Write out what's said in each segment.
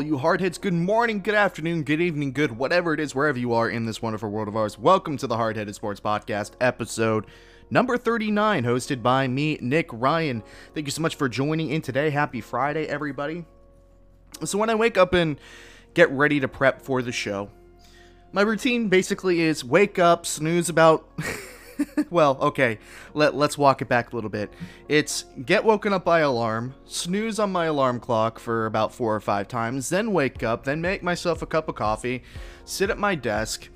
all you hardheads. Good morning, good afternoon, good evening, good whatever it is, wherever you are in this wonderful world of ours. Welcome to the Hardheaded Sports Podcast, episode number 39, hosted by me, Nick Ryan. Thank you so much for joining in today. Happy Friday, everybody. So, when I wake up and get ready to prep for the show, my routine basically is wake up, snooze about. well, okay, let, let's walk it back a little bit. It's get woken up by alarm, snooze on my alarm clock for about four or five times, then wake up, then make myself a cup of coffee, sit at my desk,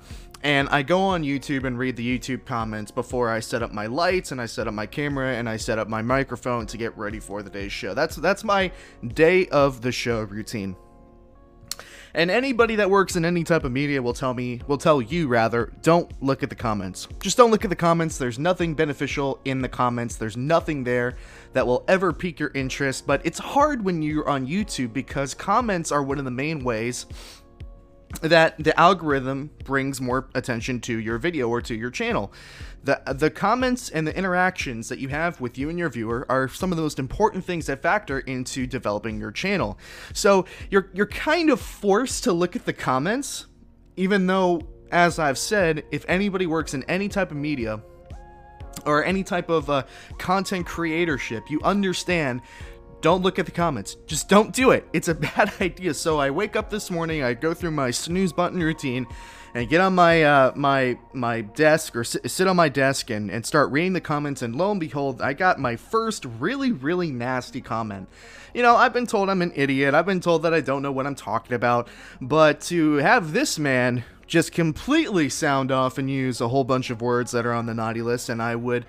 and I go on YouTube and read the YouTube comments before I set up my lights and I set up my camera and I set up my microphone to get ready for the day's show. That's that's my day of the show routine. And anybody that works in any type of media will tell me, will tell you rather, don't look at the comments. Just don't look at the comments. There's nothing beneficial in the comments. There's nothing there that will ever pique your interest. But it's hard when you're on YouTube because comments are one of the main ways that the algorithm brings more attention to your video or to your channel. The, the comments and the interactions that you have with you and your viewer are some of the most important things that factor into developing your channel. So you're you're kind of forced to look at the comments, even though, as I've said, if anybody works in any type of media or any type of uh, content creatorship, you understand don't look at the comments. Just don't do it. It's a bad idea. So I wake up this morning, I go through my snooze button routine, and get on my uh, my my desk or sit, on my desk and, and start reading the comments. And lo and behold, I got my first really really nasty comment. You know, I've been told I'm an idiot. I've been told that I don't know what I'm talking about. But to have this man just completely sound off and use a whole bunch of words that are on the naughty list, and I would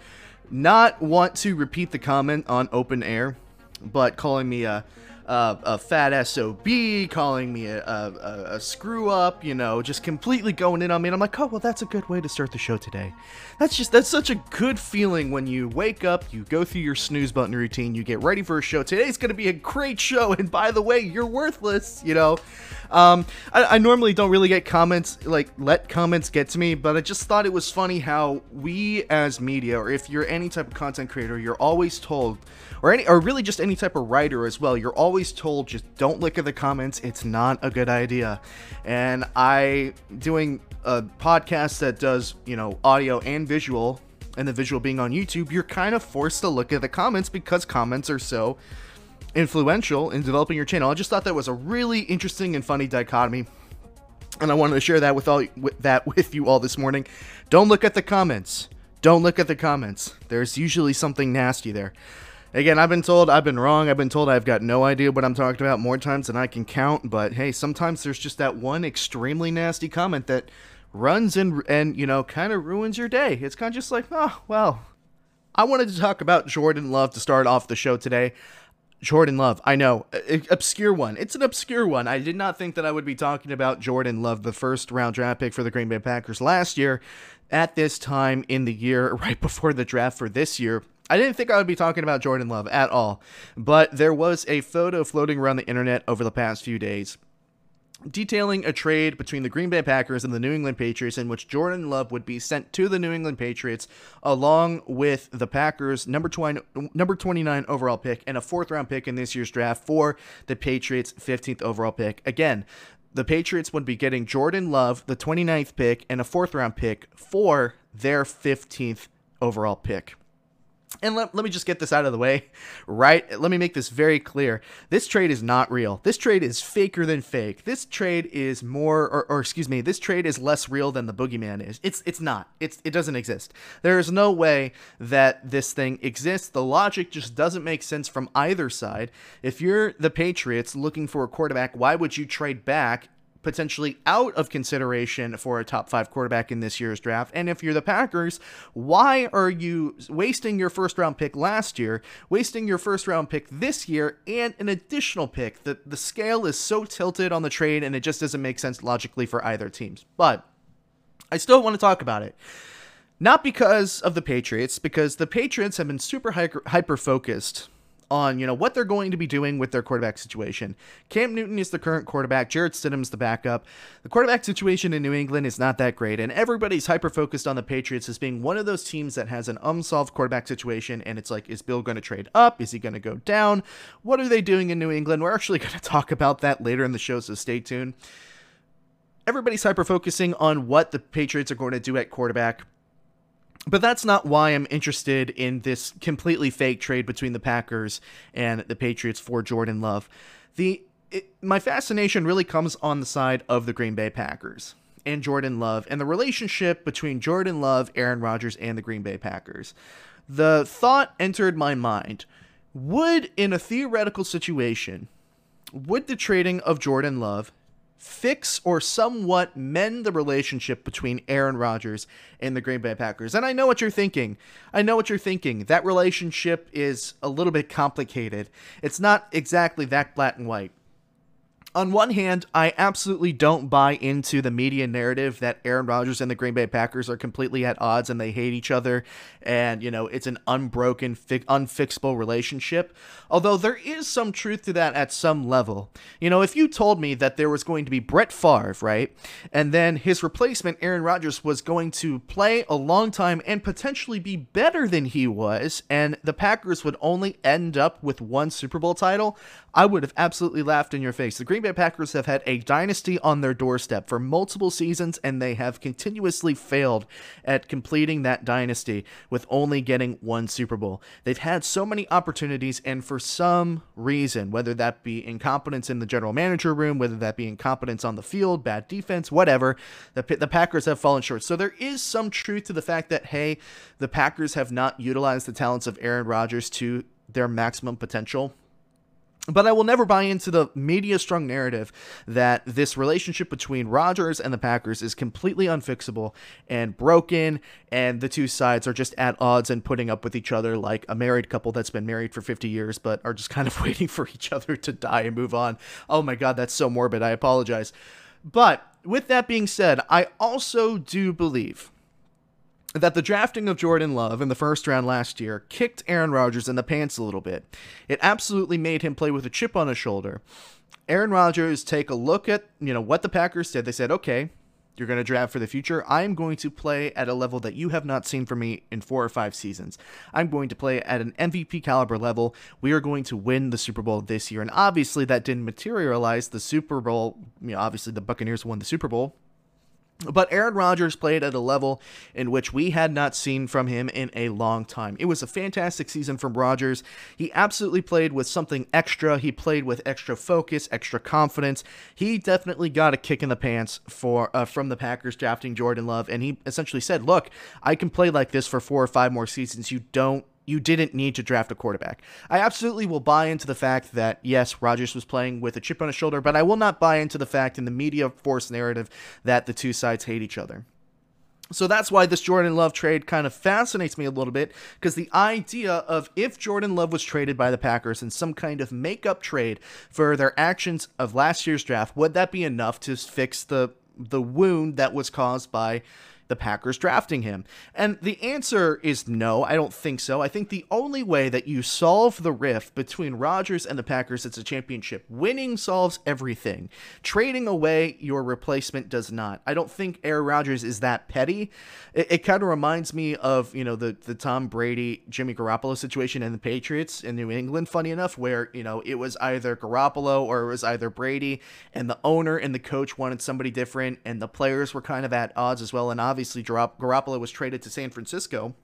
not want to repeat the comment on open air but calling me a a, a fat sob, calling me a, a, a, screw up, you know, just completely going in on me. And I'm like, oh well, that's a good way to start the show today. That's just that's such a good feeling when you wake up, you go through your snooze button routine, you get ready for a show. Today's gonna be a great show, and by the way, you're worthless, you know. Um, I, I normally don't really get comments like let comments get to me, but I just thought it was funny how we as media, or if you're any type of content creator, you're always told, or any, or really just any type of writer as well, you're always told just don't look at the comments. It's not a good idea. And I doing a podcast that does you know audio and visual, and the visual being on YouTube, you're kind of forced to look at the comments because comments are so influential in developing your channel. I just thought that was a really interesting and funny dichotomy. And I wanted to share that with all with that with you all this morning. Don't look at the comments. Don't look at the comments. There's usually something nasty there. Again, I've been told I've been wrong. I've been told I've got no idea what I'm talking about more times than I can count. But hey, sometimes there's just that one extremely nasty comment that runs and and you know kind of ruins your day. It's kind of just like, oh well. I wanted to talk about Jordan Love to start off the show today. Jordan Love. I know. Obscure one. It's an obscure one. I did not think that I would be talking about Jordan Love, the first round draft pick for the Green Bay Packers last year, at this time in the year, right before the draft for this year. I didn't think I would be talking about Jordan Love at all, but there was a photo floating around the internet over the past few days detailing a trade between the Green Bay Packers and the New England Patriots in which Jordan Love would be sent to the New England Patriots along with the Packers number 20, number 29 overall pick and a fourth round pick in this year's draft for the Patriots 15th overall pick. Again, the Patriots would be getting Jordan Love, the 29th pick and a fourth round pick for their 15th overall pick. And let, let me just get this out of the way, right? Let me make this very clear. This trade is not real. This trade is faker than fake. This trade is more, or, or excuse me, this trade is less real than the boogeyman is. It's it's not. It's it doesn't exist. There is no way that this thing exists. The logic just doesn't make sense from either side. If you're the Patriots looking for a quarterback, why would you trade back potentially out of consideration for a top five quarterback in this year's draft? And if you're the Packers, why are you wasting your first round pick last year, wasting your first round pick this year, and an additional pick? The, the scale is so tilted on the trade, and it just doesn't make sense logically for either teams. But I still want to talk about it. Not because of the Patriots, because the Patriots have been super hyper focused on you know what they're going to be doing with their quarterback situation. Cam Newton is the current quarterback, Jarrett Stidham's the backup. The quarterback situation in New England is not that great, and everybody's hyper focused on the Patriots as being one of those teams that has an unsolved quarterback situation. And it's like, is Bill going to trade up? Is he going to go down? What are they doing in New England? We're actually going to talk about that later in the show, so stay tuned. Everybody's hyper focusing on what the Patriots are going to do at quarterback but that's not why I'm interested in this completely fake trade between the Packers and the Patriots for Jordan Love. The it, my fascination really comes on the side of the Green Bay Packers and Jordan Love and the relationship between Jordan Love, Aaron Rodgers, and the Green Bay Packers. The thought entered my mind would, in a theoretical situation, would the trading of Jordan Love fix or somewhat mend the relationship between Aaron Rodgers and the Green Bay Packers. And I know what you're thinking. I know what you're thinking. That relationship is a little bit complicated. It's not exactly that black and white on one hand, I absolutely don't buy into the media narrative that Aaron Rodgers and the Green Bay Packers are completely at odds and they hate each other and, you know, it's an unbroken, fi- unfixable relationship. Although there is some truth to that at some level. You know, if you told me that there was going to be Brett Favre, right, and then his replacement, Aaron Rodgers, was going to play a long time and potentially be better than he was, and the Packers would only end up with one Super Bowl title, I would have absolutely laughed in your face. The Green Bay Packers have had a dynasty on their doorstep for multiple seasons, and they have continuously failed at completing that dynasty with only getting one Super Bowl. They've had so many opportunities, and for some reason, whether that be incompetence in the general manager room, whether that be incompetence on the field, bad defense, whatever, the, the Packers have fallen short. So there is some truth to the fact that, hey, the Packers have not utilized the talents of Aaron Rodgers to their maximum potential but I will never buy into the media strong narrative that this relationship between Rodgers and the Packers is completely unfixable and broken, and the two sides are just at odds and putting up with each other like a married couple that's been married for 50 years but are just kind of waiting for each other to die and move on. Oh my God, that's so morbid. I apologize. But with that being said, I also do believe that the drafting of Jordan Love in the first round last year kicked Aaron Rodgers in the pants a little bit. It absolutely made him play with a chip on his shoulder. Aaron Rodgers take a look at, you know, what the Packers did. They said, "Okay, you're going to draft for the future. I'm going to play at a level that you have not seen from me in four or five seasons. I'm going to play at an MVP caliber level. We are going to win the Super Bowl this year." And obviously that didn't materialize. The Super Bowl, you know, obviously the Buccaneers won the Super Bowl but Aaron Rodgers played at a level in which we had not seen from him in a long time. It was a fantastic season from Rodgers. He absolutely played with something extra. He played with extra focus, extra confidence. He definitely got a kick in the pants for uh, from the Packers drafting Jordan Love, and he essentially said, "Look, I can play like this for four or five more seasons. You don't you didn't need to draft a quarterback. I absolutely will buy into the fact that, yes, Rodgers was playing with a chip on his shoulder, but I will not buy into the fact in the media force narrative that the two sides hate each other. So that's why this Jordan Love trade kind of fascinates me a little bit because the idea of if Jordan Love was traded by the Packers in some kind of makeup trade for their actions of last year's draft, would that be enough to fix the the wound that was caused by the Packers drafting him? And the answer is no, I don't think so. I think the only way that you solve the rift between Rodgers and the Packers it's a championship. Winning solves everything. Trading away your replacement does not. I don't think Aaron Rodgers is that petty. It, it kind of reminds me of, you know, the, the Tom Brady, Jimmy Garoppolo situation in the Patriots in New England, funny enough, where, you know, it was either Garoppolo or it was either Brady, and the owner and the coach wanted somebody different, and the players were kind of at odds as well. And obviously, obviously Garoppolo was traded to San Francisco.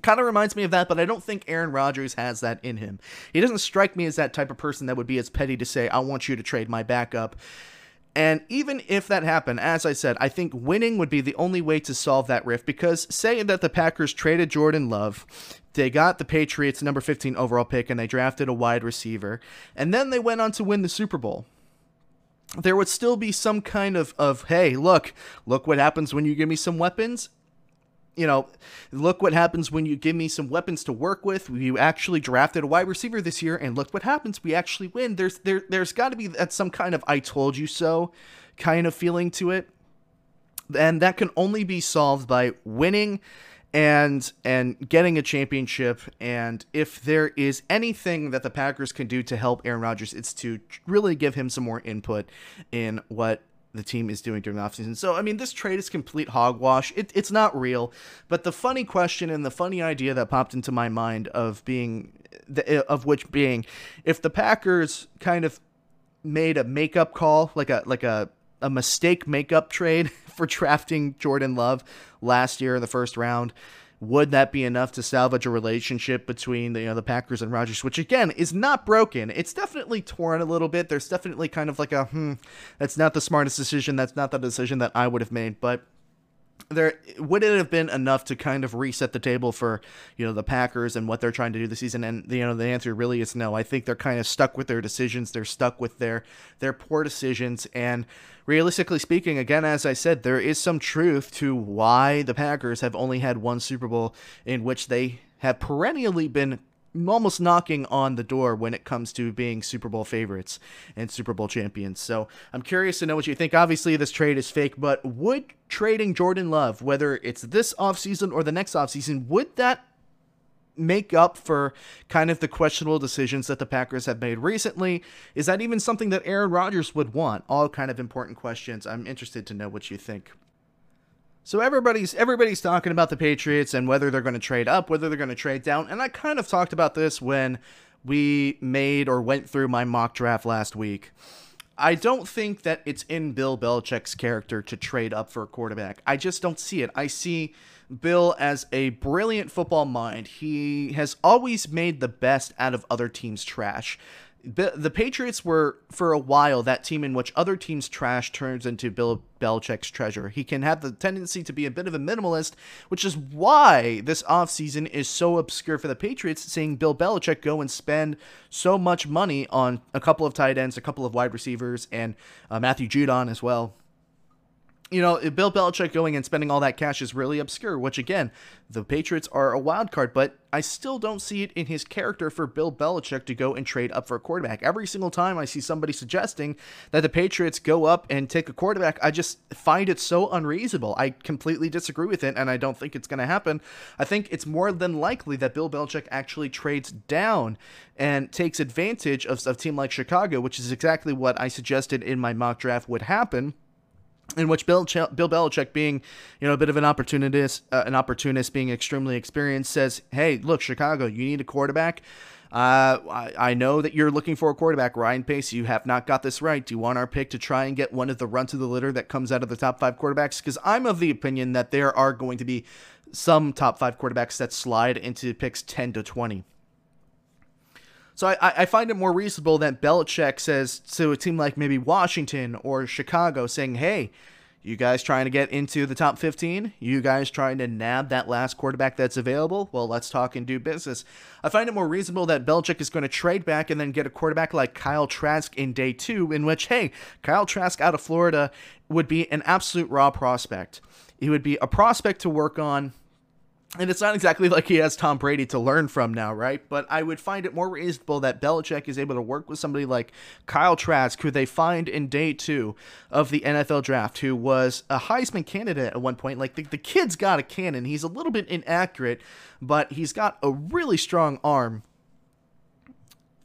Kind of reminds me of that, but I don't think Aaron Rodgers has that in him. He doesn't strike me as that type of person that would be as petty to say, I want you to trade my backup. And even if that happened, as I said, I think winning would be the only way to solve that rift because saying that the Packers traded Jordan Love, they got the Patriots number 15 overall pick and they drafted a wide receiver, and then they went on to win the Super Bowl there would still be some kind of of hey look look what happens when you give me some weapons. You know look what happens when you give me some weapons to work with. You actually drafted a wide receiver this year and look what happens. We actually win. There's there there's got to be that some kind of i told you so kind of feeling to it. And that can only be solved by winning and and getting a championship and if there is anything that the Packers can do to help Aaron Rodgers it's to really give him some more input in what the team is doing during the offseason. So, I mean, this trade is complete hogwash. It, it's not real. But the funny question and the funny idea that popped into my mind of being, the, of which being, if the Packers kind of made a makeup call, like a like a a mistake makeup trade for drafting Jordan Love last year in the first round. Would that be enough to salvage a relationship between the, you know the Packers and Rodgers, which again is not broken? It's definitely torn a little bit. There's definitely kind of like a hmm, that's not the smartest decision. That's not the decision that I would have made. But there would it have been enough to kind of reset the table for you know the Packers and what they're trying to do this season? And you know the answer really is no. I think they're kind of stuck with their decisions. They're stuck with their their poor decisions. And realistically speaking, again, as I said, there is some truth to why the Packers have only had one Super Bowl in which they have perennially been almost knocking on the door when it comes to being Super Bowl favorites and Super Bowl champions. So I'm curious to know what you think. Obviously, this trade is fake, but would trading Jordan Love, whether it's this offseason or the next offseason, would that make up for kind of the questionable decisions that the Packers have made recently? Is that even something that Aaron Rodgers would want? All kind of important questions. I'm interested to know what you think. So everybody's everybody's talking about the Patriots and whether they're going to trade up, whether they're going to trade down. And I kind of talked about this when we made or went through my mock draft last week. I don't think that it's in Bill Belichick's character to trade up for a quarterback. I just don't see it. I see Bill as a brilliant football mind. He has always made the best out of other teams' trash the Patriots were for a while that team in which other teams' trash turns into Bill Belichick's treasure. He can have the tendency to be a bit of a minimalist, which is why this offseason is so obscure for the Patriots, seeing Bill Belichick go and spend so much money on a couple of tight ends, a couple of wide receivers, and uh, Matthew Judon as well you know, Bill Belichick going and spending all that cash is really obscure, which again, the Patriots are a wild card, but I still don't see it in his character for Bill Belichick to go and trade up for a quarterback. Every single time I see somebody suggesting that the Patriots go up and take a quarterback, I just find it so unreasonable. I completely disagree with it, and I don't think it's going to happen. I think it's more than likely that Bill Belichick actually trades down and takes advantage of a team like Chicago, which is exactly what I suggested in my mock draft would happen in which Bill Ch- Bill Belichick, being you know a bit of an opportunist, uh, an opportunist, being extremely experienced, says, "Hey, look, Chicago, you need a quarterback. Uh, I, I know that you're looking for a quarterback, Ryan Pace. You have not got this right. Do you want our pick to try and get one of the run to the litter that comes out of the top five quarterbacks? Because I'm of the opinion that there are going to be some top five quarterbacks that slide into picks 10 to 20. So I, I find it more reasonable that Belichick says to a team like maybe Washington or Chicago, saying, "Hey, you guys trying to get into the top 15? You guys trying to nab that last quarterback that's available? Well, let's talk and do business. I find it more reasonable that Belichick is going to trade back and then get a quarterback like Kyle Trask in day two, in which, hey, Kyle Trask out of Florida would be an absolute raw prospect. He would be a prospect to work on and it's not exactly like he has Tom Brady to learn from now, right? But I would find it more reasonable that Belichick is able to work with somebody like Kyle Trask, who they find in day two of the NFL draft, who was a Heisman candidate at one point. Like the, the kid's got a cannon. He's a little bit inaccurate, but he's got a really strong arm.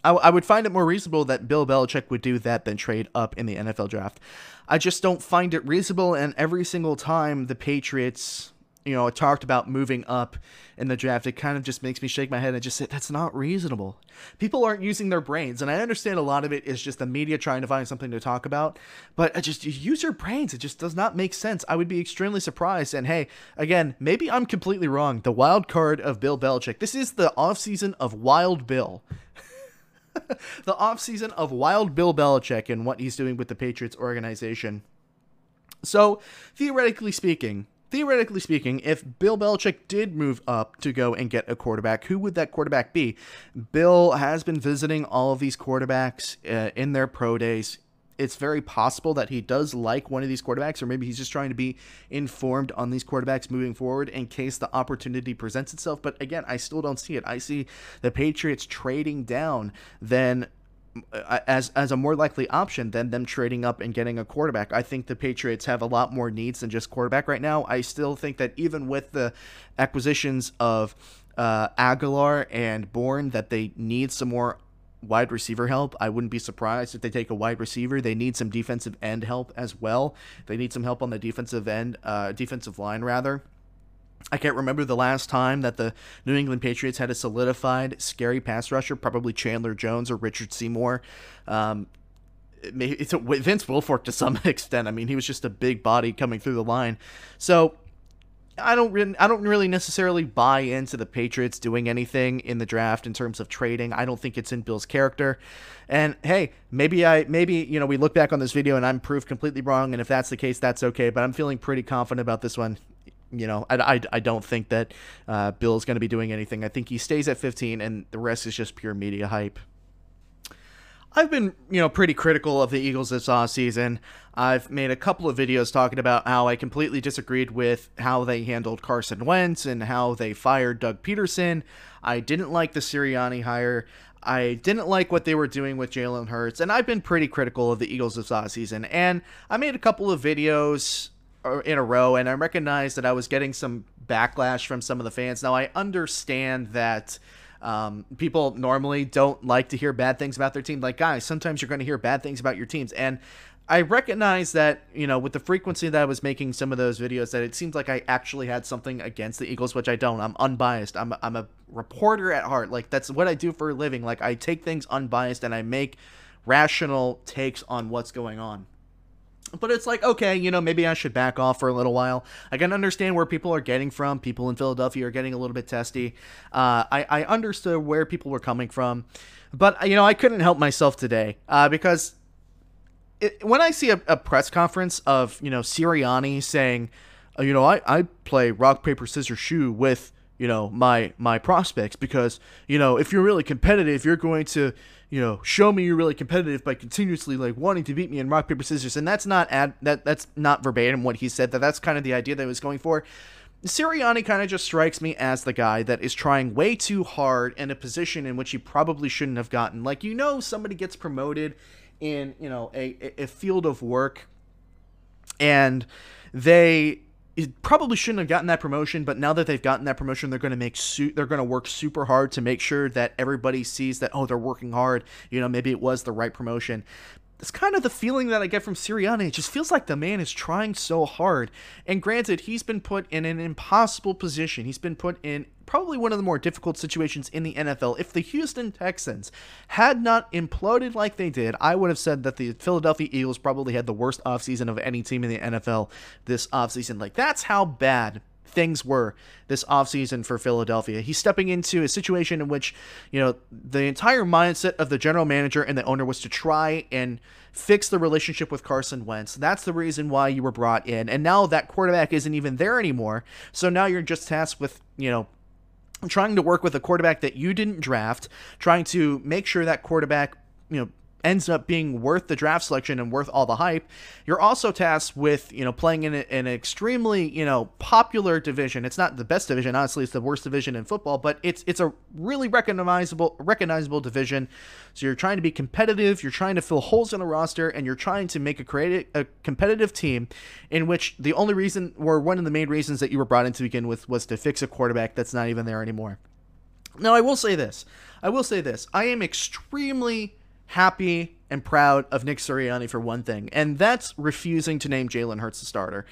I, I would find it more reasonable that Bill Belichick would do that than trade up in the NFL draft. I just don't find it reasonable, and every single time the Patriots you know, talked about moving up in the draft, it kind of just makes me shake my head and just say, that's not reasonable. People aren't using their brains. And I understand a lot of it is just the media trying to find something to talk about, but just use your brains. It just does not make sense. I would be extremely surprised. And hey, again, maybe I'm completely wrong. The wild card of Bill Belichick. This is the offseason of Wild Bill. the offseason of Wild Bill Belichick and what he's doing with the Patriots organization. So, theoretically speaking, theoretically speaking, if Bill Belichick did move up to go and get a quarterback, who would that quarterback be? Bill has been visiting all of these quarterbacks uh, in their pro days. It's very possible that he does like one of these quarterbacks, or maybe he's just trying to be informed on these quarterbacks moving forward in case the opportunity presents itself. But again, I still don't see it. I see the Patriots trading down, then as as a more likely option than them trading up and getting a quarterback. I think the Patriots have a lot more needs than just quarterback right now. I still think that even with the acquisitions of uh, Agholor and Bourne, that they need some more wide receiver help. I wouldn't be surprised if they take a wide receiver. They need some defensive end help as well. They need some help on the defensive end, uh, defensive line rather. I can't remember the last time that the New England Patriots had a solidified, scary pass rusher, probably Chandler Jones or Richard Seymour. Um, it's a, Vince Wilfork to some extent. I mean, he was just a big body coming through the line. So I don't really, I don't really necessarily buy into the Patriots doing anything in the draft in terms of trading. I don't think it's in Bill's character. And hey, maybe I maybe you know we look back on this video and I'm proved completely wrong. And if that's the case, that's okay. But I'm feeling pretty confident about this one. You know, I, I, I don't think that uh, Bill's going to be doing anything. I think he stays at 15, and the rest is just pure media hype. I've been, you know, pretty critical of the Eagles this offseason. I've made a couple of videos talking about how I completely disagreed with how they handled Carson Wentz and how they fired Doug Pederson. I didn't like the Sirianni hire. I didn't like what they were doing with Jalen Hurts, and I've been pretty critical of the Eagles this offseason. And I made a couple of videos in a row, and I recognized that I was getting some backlash from some of the fans. Now, I understand that um, people normally don't like to hear bad things about their team. Like, guys, sometimes you're going to hear bad things about your teams. And I recognize that, you know, with the frequency that I was making some of those videos, that it seems like I actually had something against the Eagles, which I don't. I'm unbiased. I'm, I'm a reporter at heart. Like, that's what I do for a living. Like, I take things unbiased and I make rational takes on what's going on. But it's like, okay, you know, maybe I should back off for a little while. I can understand where people are getting from. People in Philadelphia are getting a little bit testy. Uh, I, I understood where people were coming from. But, you know, I couldn't help myself today uh, because it, when I see a, a, press conference of, you know, Sirianni saying, uh, you know, I, I play rock, paper, scissors, shoe with, you know, my, my prospects because, you know, if you're really competitive, you're going to, you know, show me you're really competitive by continuously like wanting to beat me in rock paper scissors. And that's not ad that that's not verbatim what he said. That that's kind of the idea that he was going for. Sirianni kind of just strikes me as the guy that is trying way too hard in a position in which he probably shouldn't have gotten. Like you know, somebody gets promoted in you know a a field of work, and they probably shouldn't have gotten that promotion, but now that they've gotten that promotion, they're going to make su- they're going to work super hard to make sure that everybody sees that oh they're working hard. You know, maybe it was the right promotion. It's kind of the feeling that I get from Sirianni. It just feels like the man is trying so hard. And granted, he's been put in an impossible position. He's been put in probably one of the more difficult situations in the NFL. If the Houston Texans had not imploded like they did, I would have said that the Philadelphia Eagles probably had the worst offseason of any team in the NFL this offseason. Like, that's how bad things were this offseason for Philadelphia. He's stepping into a situation in which, you know, the entire mindset of the general manager and the owner was to try and fix the relationship with Carson Wentz. That's the reason why you were brought in. And now that quarterback isn't even there anymore. So now you're just tasked with, you know, trying to work with a quarterback that you didn't draft, trying to make sure that quarterback, you know, ends up being worth the draft selection and worth all the hype. You're also tasked with, you know, playing in, a, an extremely, you know, popular division. It's not the best division, honestly, it's the worst division in football, but it's it's a really recognizable recognizable division. So you're trying to be competitive, you're trying to fill holes in the roster, and you're trying to make a creative a competitive team in which the only reason or one of the main reasons that you were brought in to begin with was to fix a quarterback that's not even there anymore. Now I will say this. I will say this. I am extremely happy and proud of Nick Sirianni for one thing, and that's refusing to name Jalen Hurts the starter.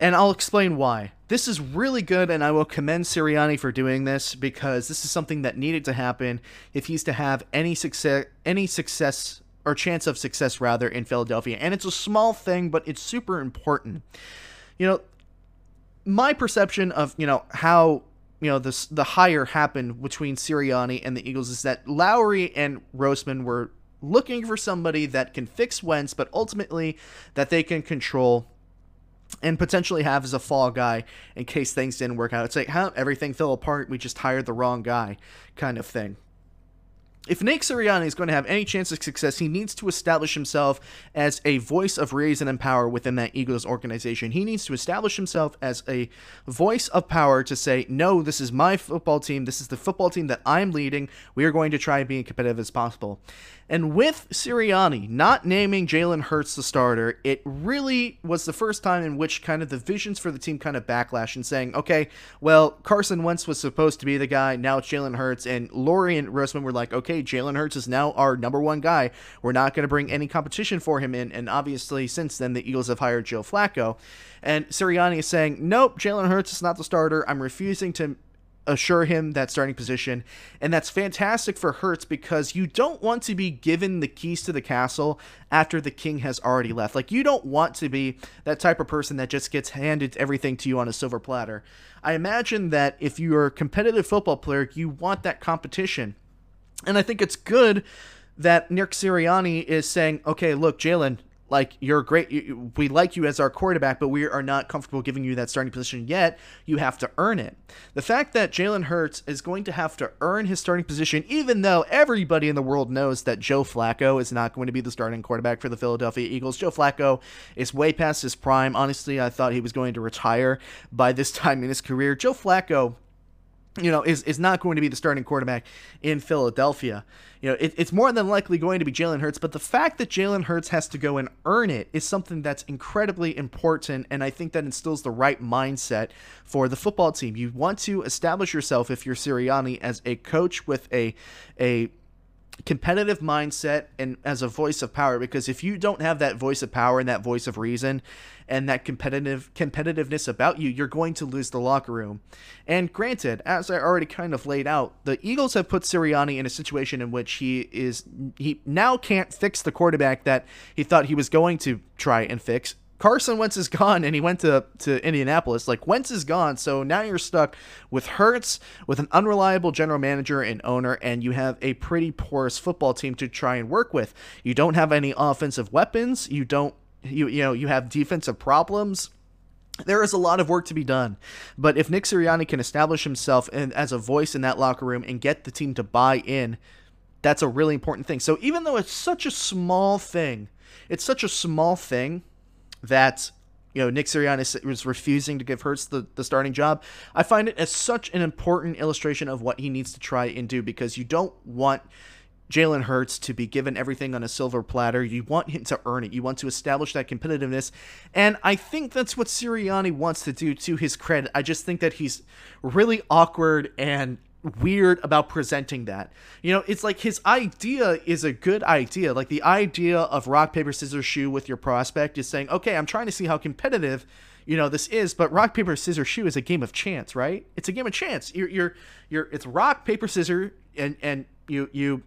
And I'll explain why. This is really good, and I will commend Sirianni for doing this because this is something that needed to happen if he's to have any success, any success or chance of success rather in Philadelphia. And it's a small thing, but it's super important. You know, my perception of you know how you know this the hire happened between Sirianni and the Eagles is that Lurie and Roseman were looking for somebody that can fix Wentz, but ultimately that they can control and potentially have as a fall guy in case things didn't work out. It's like how everything fell apart, we just hired the wrong guy kind of thing if Nick Sirianni is going to have any chance of success, he needs to establish himself as a voice of reason and power within that Eagles organization. He needs to establish himself as a voice of power to say, no, this is my football team. This is the football team that I'm leading. We are going to try and be competitive as possible. And with Sirianni not naming Jalen Hurts the starter, it really was the first time in which kind of the visions for the team kind of backlash and saying, okay, well, Carson Wentz was supposed to be the guy, now it's Jalen Hurts. And Lurie and Roseman were like, okay, Jalen Hurts is now our number one guy. We're not going to bring any competition for him in. And obviously, since then, the Eagles have hired Joe Flacco. And Sirianni is saying, nope, Jalen Hurts is not the starter. I'm refusing to assure him that starting position. And that's fantastic for Hurts because you don't want to be given the keys to the castle after the king has already left. Like, you don't want to be that type of person that just gets handed everything to you on a silver platter. I imagine that if you're a competitive football player, you want that competition. And I think it's good that Nick Sirianni is saying, okay, look, Jalen, like you're great we like you as our quarterback but we are not comfortable giving you that starting position yet. You have to earn it. The fact that jalen hurts is going to have to earn his starting position even though everybody in the world knows that joe flacco is not going to be the starting quarterback for the philadelphia eagles. Joe flacco is way past his prime. Honestly i thought he was going to retire by this time in his career. Joe flacco you know, is, is not going to be the starting quarterback in Philadelphia. You know, it, it's more than likely going to be Jalen Hurts, but the fact that Jalen Hurts has to go and earn it is something that's incredibly important, and I think that instills the right mindset for the football team. You want to establish yourself, if you're Sirianni, as a coach with a a competitive mindset and as a voice of power because if you don't have that voice of power and that voice of reason and that competitive competitiveness about you you're going to lose the locker room. And granted as i already kind of laid out the eagles have put sirianni in a situation in which he is he now can't fix the quarterback that he thought he was going to try and fix Carson Wentz is gone and he went to, to Indianapolis. Like, Wentz is gone, so now you're stuck with Hurts, with an unreliable general manager and owner, and you have a pretty porous football team to try and work with. You don't have any offensive weapons. You don't, you, you know, you have defensive problems there is a lot of work to be done. But if Nick Sirianni can establish himself in, as a voice in that locker room and get the team to buy in, that's a really important thing. So even though it's such a small thing, it's such a small thing that you know Nick Sirianni was refusing to give Hurts the, the starting job. I find it as such an important illustration of what he needs to try and do because you don't want Jalen Hurts to be given everything on a silver platter. You want him to earn it. You want to establish that competitiveness. And I think that's what Sirianni wants to do to his credit. I just think that he's really awkward and weird about presenting that. You know, it's like his idea is a good idea. Like the idea of rock paper scissors shoe with your prospect is saying, "Okay, I'm trying to see how competitive, you know, this is, but rock paper scissors shoe is a game of chance, right? It's a game of chance. You're you're you're it's rock paper scissors and and you you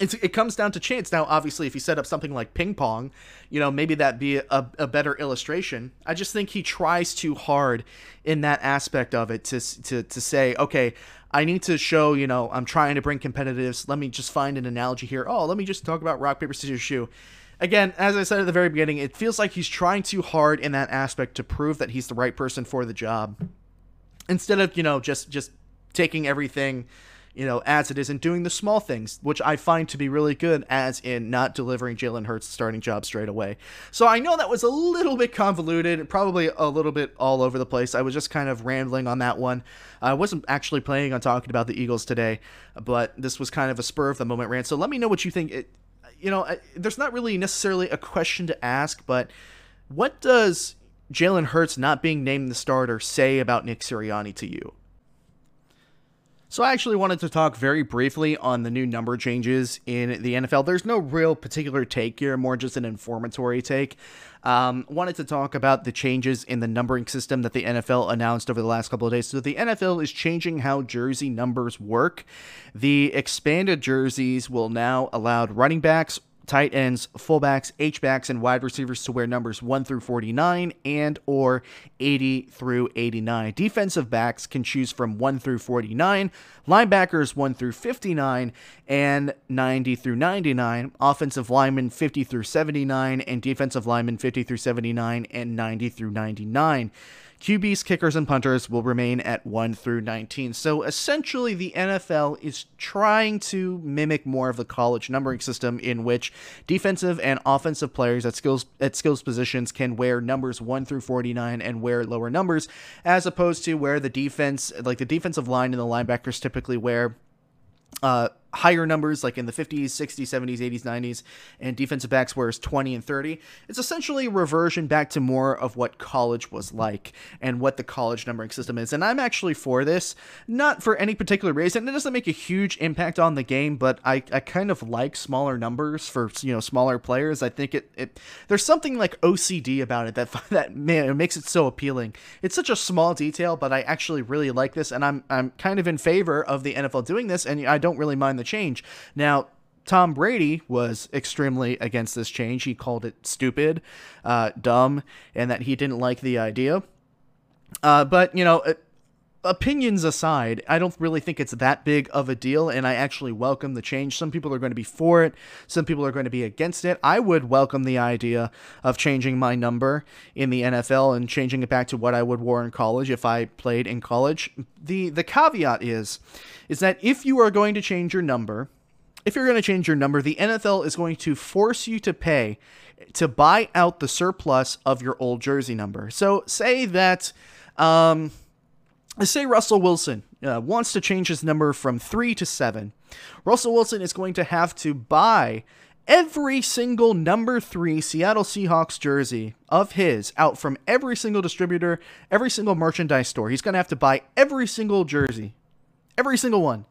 it's, it comes down to chance. Now, obviously, if you set up something like ping pong, you know, maybe that'd be a, a better illustration. I just think he tries too hard in that aspect of it to, to, to say, okay, I need to show, you know, I'm trying to bring competitiveness. Let me just find an analogy here. Oh, let me just talk about rock, paper, scissors, shoe. Again, as I said at the very beginning, it feels like he's trying too hard in that aspect to prove that he's the right person for the job. Instead of, you know, just just taking everything you know, as it is in doing the small things, which I find to be really good, as in not delivering Jalen Hurts' starting job straight away. So I know that was a little bit convoluted, probably a little bit all over the place. I was just kind of rambling on that one. I wasn't actually planning on talking about the Eagles today, but this was kind of a spur of the moment rant. So let me know what you think. It, you know, there's not really necessarily a question to ask, but what does Jalen Hurts not being named the starter say about Nick Sirianni to you? So I actually wanted to talk very briefly on the new number changes in the NFL. There's no real particular take here, more just an informatory take. Um, wanted to talk about the changes in the numbering system that the NFL announced over the last couple of days. So the NFL is changing how jersey numbers work. The expanded jerseys will now allow running backs, tight ends, fullbacks, H-backs, and wide receivers to wear numbers 1 through 49 and or 80 through 89. Defensive backs can choose from 1 through 49, linebackers 1 through 59 and 90 through 99, offensive linemen 50 through 79 and defensive linemen 50 through 79 and 90 through 99. QBs, kickers, and punters will remain at 1 through 19. So essentially, the NFL is trying to mimic more of the college numbering system in which defensive and offensive players at skills at skills positions can wear numbers 1 through 49 and wear lower numbers, as opposed to where the defense, like the defensive line and the linebackers typically wear uh, higher numbers like in the 50s, 60s, 70s, 80s, 90s, and defensive backs wears 20 and 30. It's essentially a reversion back to more of what college was like and what the college numbering system is. And I'm actually for this, not for any particular reason. It doesn't make a huge impact on the game, but I, I kind of like smaller numbers for you know smaller players. I think it, it there's something like OCD about it that that man it makes it so appealing. It's such a small detail, but I actually really like this, and I'm I'm kind of in favor of the NFL doing this, and I don't really mind the change. Now, Tom Brady was extremely against this change. He called it stupid, uh, dumb, and that he didn't like the idea. Uh, but, you know, opinions aside, I don't really think it's that big of a deal, and I actually welcome the change. Some people are going to be for it, some people are going to be against it. I would welcome the idea of changing my number in the NFL and changing it back to what I would wear in college if I played in college. The the caveat is is that if you are going to change your number, if you're going to change your number, the NFL is going to force you to pay to buy out the surplus of your old jersey number. So say that um say Russell Wilson uh, wants to change his number from three to seven. Russell Wilson is going to have to buy every single number three Seattle Seahawks jersey of his out from every single distributor, every single merchandise store. He's going to have to buy every single jersey, every single one,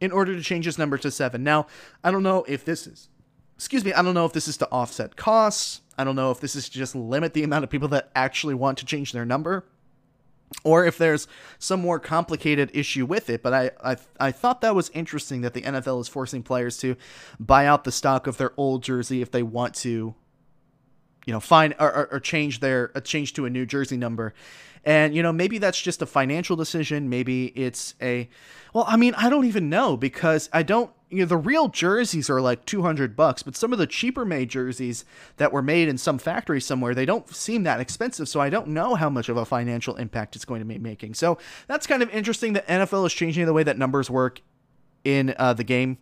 in order to change his number to seven. Now, I don't know if this is, excuse me, I don't know if this is to offset costs. I don't know if this is to just limit the amount of people that actually want to change their number or if there's some more complicated issue with it. But I, I, I thought that was interesting that the NFL is forcing players to buy out the stock of their old jersey if they want to, you know, find or, or, or change their uh, change to a new jersey number. And you know, maybe that's just a financial decision. Maybe it's a, well, I mean, I don't even know because I don't you know the real jerseys are like 200 bucks but some of the cheaper made jerseys that were made in some factory somewhere they don't seem that expensive so i don't know how much of a financial impact it's going to be making so that's kind of interesting that nfl is changing the way that numbers work in uh, the game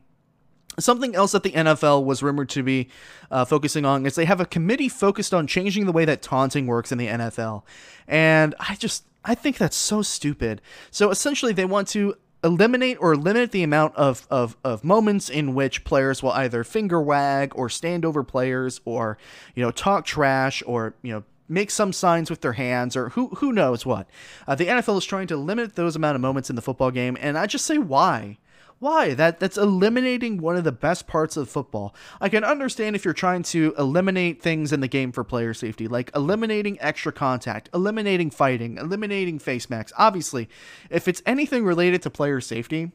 Something else that the NFL was rumored to be uh, focusing on is they have a committee focused on changing the way that taunting works in the NFL. And I just, I think that's so stupid. So essentially, they want to eliminate or limit the amount of, of, of moments in which players will either finger wag or stand over players or, you know, talk trash or, you know, make some signs with their hands or who who knows what. Uh, the NFL is trying to limit those amount of moments in the football game, and I just say why. Why? That that's eliminating one of the best parts of football. I can understand if you're trying to eliminate things in the game for player safety, like eliminating extra contact, eliminating fighting, eliminating face masks. Obviously, if it's anything related to player safety,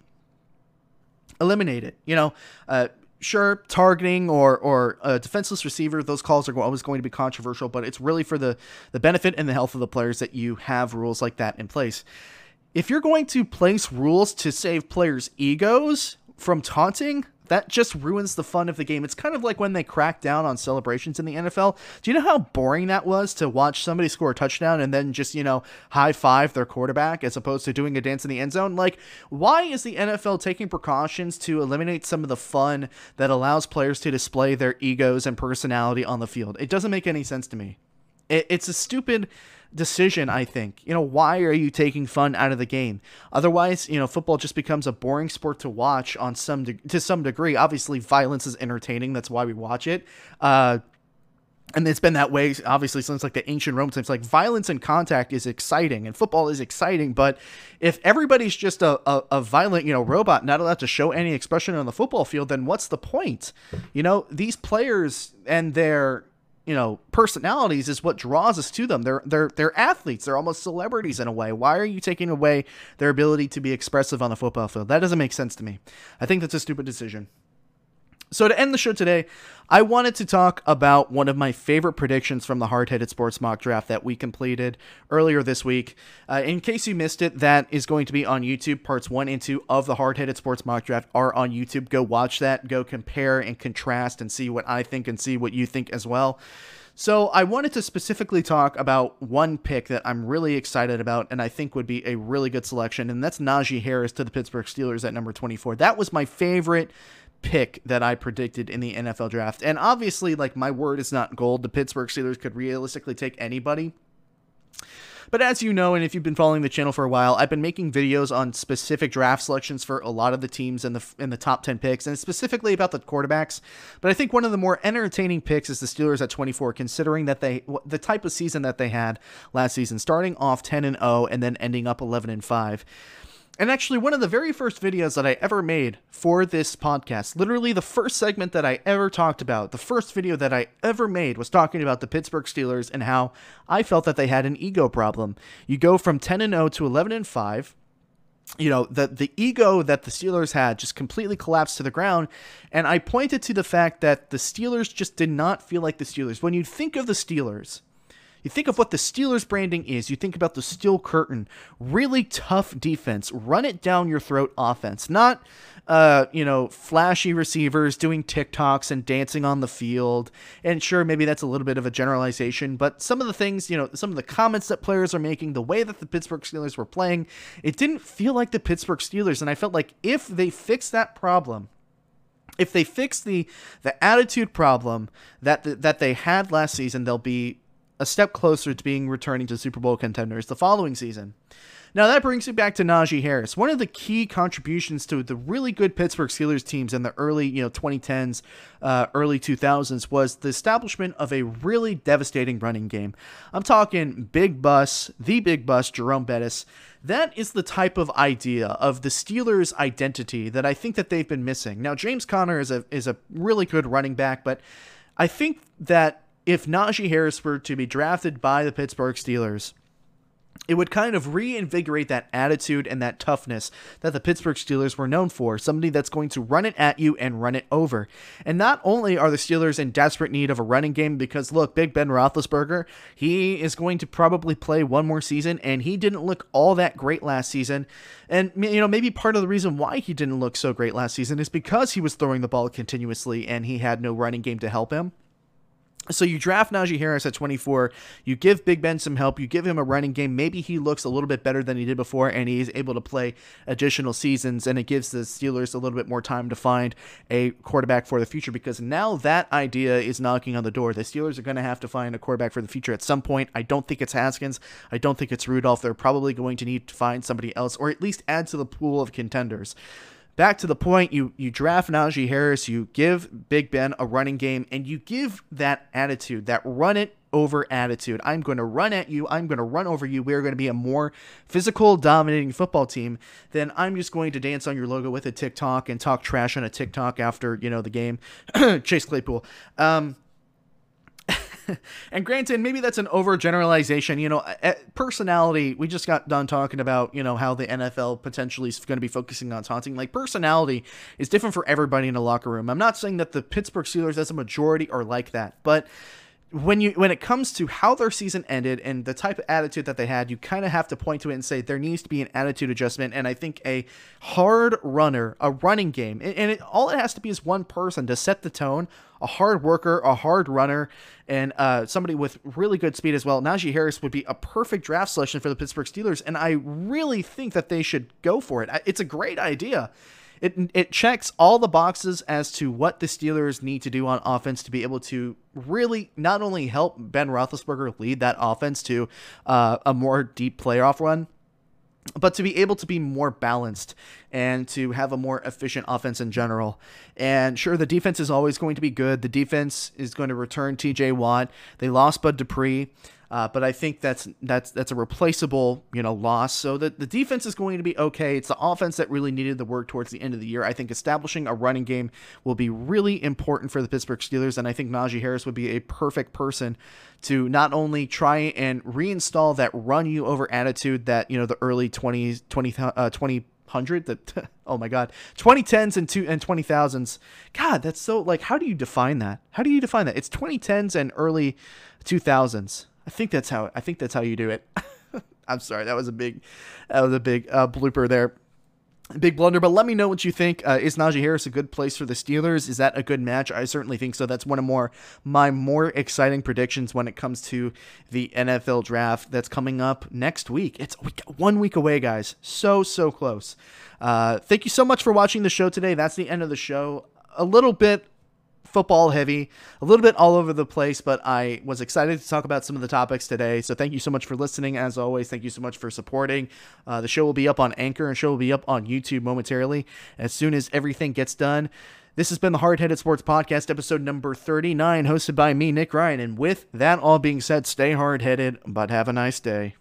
eliminate it. You know, uh, sure, targeting or or a defenseless receiver, those calls are always going to be controversial, but it's really for the the benefit and the health of the players that you have rules like that in place if you're going to place rules to save players' egos from taunting, that just ruins the fun of the game. It's kind of like when they crack down on celebrations in the NFL. Do you know how boring that was to watch somebody score a touchdown and then just, you know, high five their quarterback as opposed to doing a dance in the end zone? Like, why is the NFL taking precautions to eliminate some of the fun that allows players to display their egos and personality on the field? It doesn't make any sense to me. it's a stupid decision, I think. You know, why are you taking fun out of the game? Otherwise, you know, football just becomes a boring sport to watch on some de- to some degree. Obviously, violence is entertaining. That's why we watch it. Uh, and it's been that way obviously since like the ancient Rome times. Like violence and contact is exciting, and football is exciting. But if everybody's just a, a, a, violent, you know, robot, not allowed to show any expression on the football field, then what's the point? You know, these players and their you know personalities is what draws us to them. They're they're they're athletes. They're almost celebrities in a way. Why are you taking away their ability to be expressive on the football field? That doesn't make sense to me. I think that's a stupid decision so, to end the show today, I wanted to talk about one of my favorite predictions from the Hard Headed Sports mock draft that we completed earlier this week. Uh, in case you missed it, that is going to be on YouTube. Parts one and two of the Hard Headed Sports mock draft are on YouTube. Go watch that, go compare and contrast and see what I think and see what you think as well. So, I wanted to specifically talk about one pick that I'm really excited about and I think would be a really good selection, and that's Najee Harris to the Pittsburgh Steelers at number 24. That was my favorite pick that I predicted in the NFL draft. And obviously, like my word is not gold. The Pittsburgh Steelers could realistically take anybody. But as you know, and if you've been following the channel for a while, I've been making videos on specific draft selections for a lot of the teams in the in the top 10 picks, and specifically about the quarterbacks. But I think one of the more entertaining picks is the Steelers at 24, considering that they the type of season that they had last season, starting off 10 and 0 and then ending up 11 and 5. And actually, one of the very first videos that I ever made for this podcast, literally the first segment that I ever talked about, the first video that I ever made was talking about the Pittsburgh Steelers and how I felt that they had an ego problem. You go from 10 and 0 to 11 and 5 you know the the ego that the Steelers had just completely collapsed to the ground and I pointed to the fact that the Steelers just did not feel like the Steelers when you think of the Steelers you think of what the Steelers branding is, you think about the steel curtain, really tough defense, run it down your throat offense, not uh, you know, flashy receivers doing TikToks and dancing on the field. And sure, maybe that's a little bit of a generalization, but some of the things, you know, some of the comments that players are making, the way that the Pittsburgh Steelers were playing, it didn't feel like the Pittsburgh Steelers. And I felt like if they fix that problem, if they fix the the attitude problem that the, that they had last season, they'll be a step closer to being returning to Super Bowl contenders the following season. Now that brings me back to Najee Harris. One of the key contributions to the really good Pittsburgh Steelers teams in the early, you know, 2010s, uh, early 2000s was the establishment of a really devastating running game. I'm talking big bus, the big bus, Jerome Bettis. That is the type of idea of the Steelers' identity that I think that they've been missing. Now James Conner is a is a really good running back, but I think that if Najee Harris were to be drafted by the Pittsburgh Steelers, it would kind of reinvigorate that attitude and that toughness that the Pittsburgh Steelers were known for. Somebody that's going to run it at you and run it over. And not only are the Steelers in desperate need of a running game, because look, Big Ben Roethlisberger, he is going to probably play one more season, and he didn't look all that great last season. And you know, maybe part of the reason why he didn't look so great last season is because he was throwing the ball continuously and he had no running game to help him. So you draft Najee Harris at 24. You give Big Ben some help. You give him a running game. Maybe he looks a little bit better than he did before, and he's able to play additional seasons. And it gives the Steelers a little bit more time to find a quarterback for the future because now that idea is knocking on the door. The Steelers are going to have to find a quarterback for the future at some point. I don't think it's Haskins. I don't think it's Rudolph. They're probably going to need to find somebody else, or at least add to the pool of contenders back to the point, you you draft Najee Harris, you give Big Ben a running game, and you give that attitude, that run it over attitude. I'm going to run at you. I'm going to run over you. We're going to be a more physical, dominating football team Then I'm just going to dance on your logo with a TikTok and talk trash on a TikTok after you know the game. Chase Claypool. Um, and granted, maybe that's an overgeneralization. You know, personality. We just got done talking about you know how the NFL potentially is going to be focusing on taunting. Like personality is different for everybody in a locker room. I'm not saying that the Pittsburgh Steelers as a majority are like that, but when you when it comes to how their season ended and the type of attitude that they had, you kind of have to point to it and say there needs to be an attitude adjustment. And I think a hard runner, a running game, and it, all it has to be is one person to set the tone. A hard worker, a hard runner, and uh, somebody with really good speed as well. Najee Harris would be a perfect draft selection for the Pittsburgh Steelers, and I really think that they should go for it. It's a great idea it it checks all the boxes as to what the Steelers need to do on offense to be able to really not only help Ben Roethlisberger lead that offense to uh, a more deep playoff run, but to be able to be more balanced and to have a more efficient offense in general. And sure, the defense is always going to be good. The defense is going to return TJ Watt. They lost Bud Dupree. Uh, but I think that's that's that's a replaceable you know loss. So the, the defense is going to be okay. It's the offense that really needed the work towards the end of the year. I think establishing a running game will be really important for the Pittsburgh Steelers, and I think Najee Harris would be a perfect person to not only try and reinstall that run you over attitude that you know the early 20s 20 uh, 20 hundred that oh my god 2010s and two and 20,000s god that's so like how do you define that how do you define that it's 2010s and early 2000s I think that's how I think that's how you do it. I'm sorry, that was a big that was a big uh, blooper there. Big blunder, but let me know what you think. Uh, is Najee Harris a good place for the Steelers? Is that a good match? I certainly think so. That's one of more my more exciting predictions when it comes to the NFL draft that's coming up next week. It's one week away, guys. So so close. Uh, thank you so much for watching the show today. That's the end of the show. A little bit football heavy, a little bit all over the place, but I was excited to talk about some of the topics today. So thank you so much for listening. As always, thank you so much for supporting. Uh, the show will be up on Anchor and show will be up on YouTube momentarily as soon as everything gets done. This has been the Hard Headed Sports Podcast, episode number 39, hosted by me, Nick Ryan. And with that all being said, stay hard headed, but have a nice day.